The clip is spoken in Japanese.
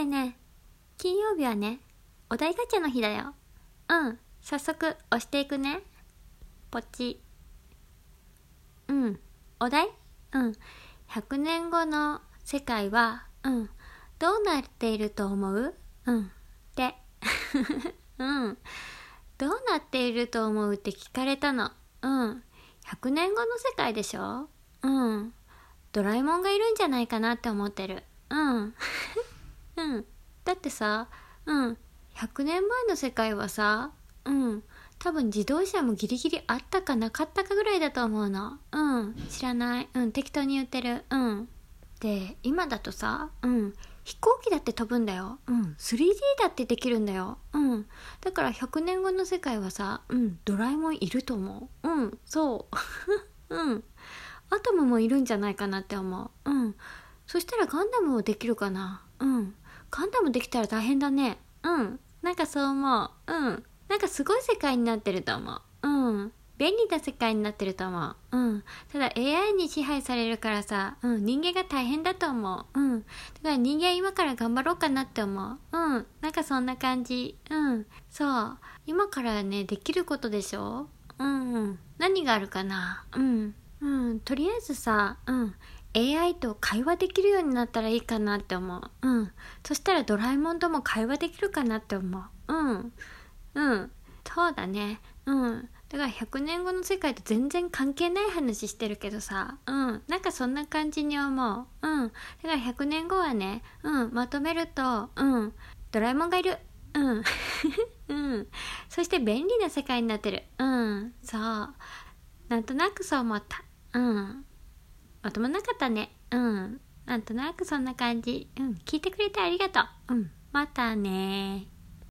ねえねえ、金曜日はね、お題ガチャの日だよ。うん、早速押していくね。ポチ。うん、お題？うん。100年後の世界は、うん、どうなっていると思う？うん。って。うん。どうなっていると思うって聞かれたの？うん。100年後の世界でしょ？うん。ドラえもんがいるんじゃないかなって思ってる。うん。だってさ、うん。100年前の世界はさ、うん。多分自動車もギリギリあったかなかったかぐらいだと思うの。うん。知らない。うん。適当に言ってる。うん。で、今だとさ、うん。飛行機だって飛ぶんだよ。うん。3D だってできるんだよ。うん。だから100年後の世界はさ、うん。ドラえもんいると思う。うん。そう。うん。アトムもいるんじゃないかなって思う。うん。そしたらガンダムもできるかな。うん。ガンダムできたら大変だね。うん。なんかそう思う。うん。なんかすごい世界になってると思う。うん。便利な世界になってると思う。うん。ただ AI に支配されるからさ、うん。人間が大変だと思う。うん。だから人間今から頑張ろうかなって思う。うん。なんかそんな感じ。うん。そう。今からね、できることでしょ？うん、何があるかな？うん。うん。とりあえずさ、うん。AI と会話できるようになったらいいかなって思う。うん。そしたらドラえもんとも会話できるかなって思う。うん。うん。そうだね。うん。だから100年後の世界と全然関係ない話してるけどさ。うん。なんかそんな感じに思う。うん。だから100年後はね、うん。まとめると、うん。ドラえもんがいる。うん。うん。そして便利な世界になってる。うん。そう。なんとなくそう思った。うん。まともなかったね。うん。なんとなくそんな感じ。うん。聞いてくれてありがとう。うん。またね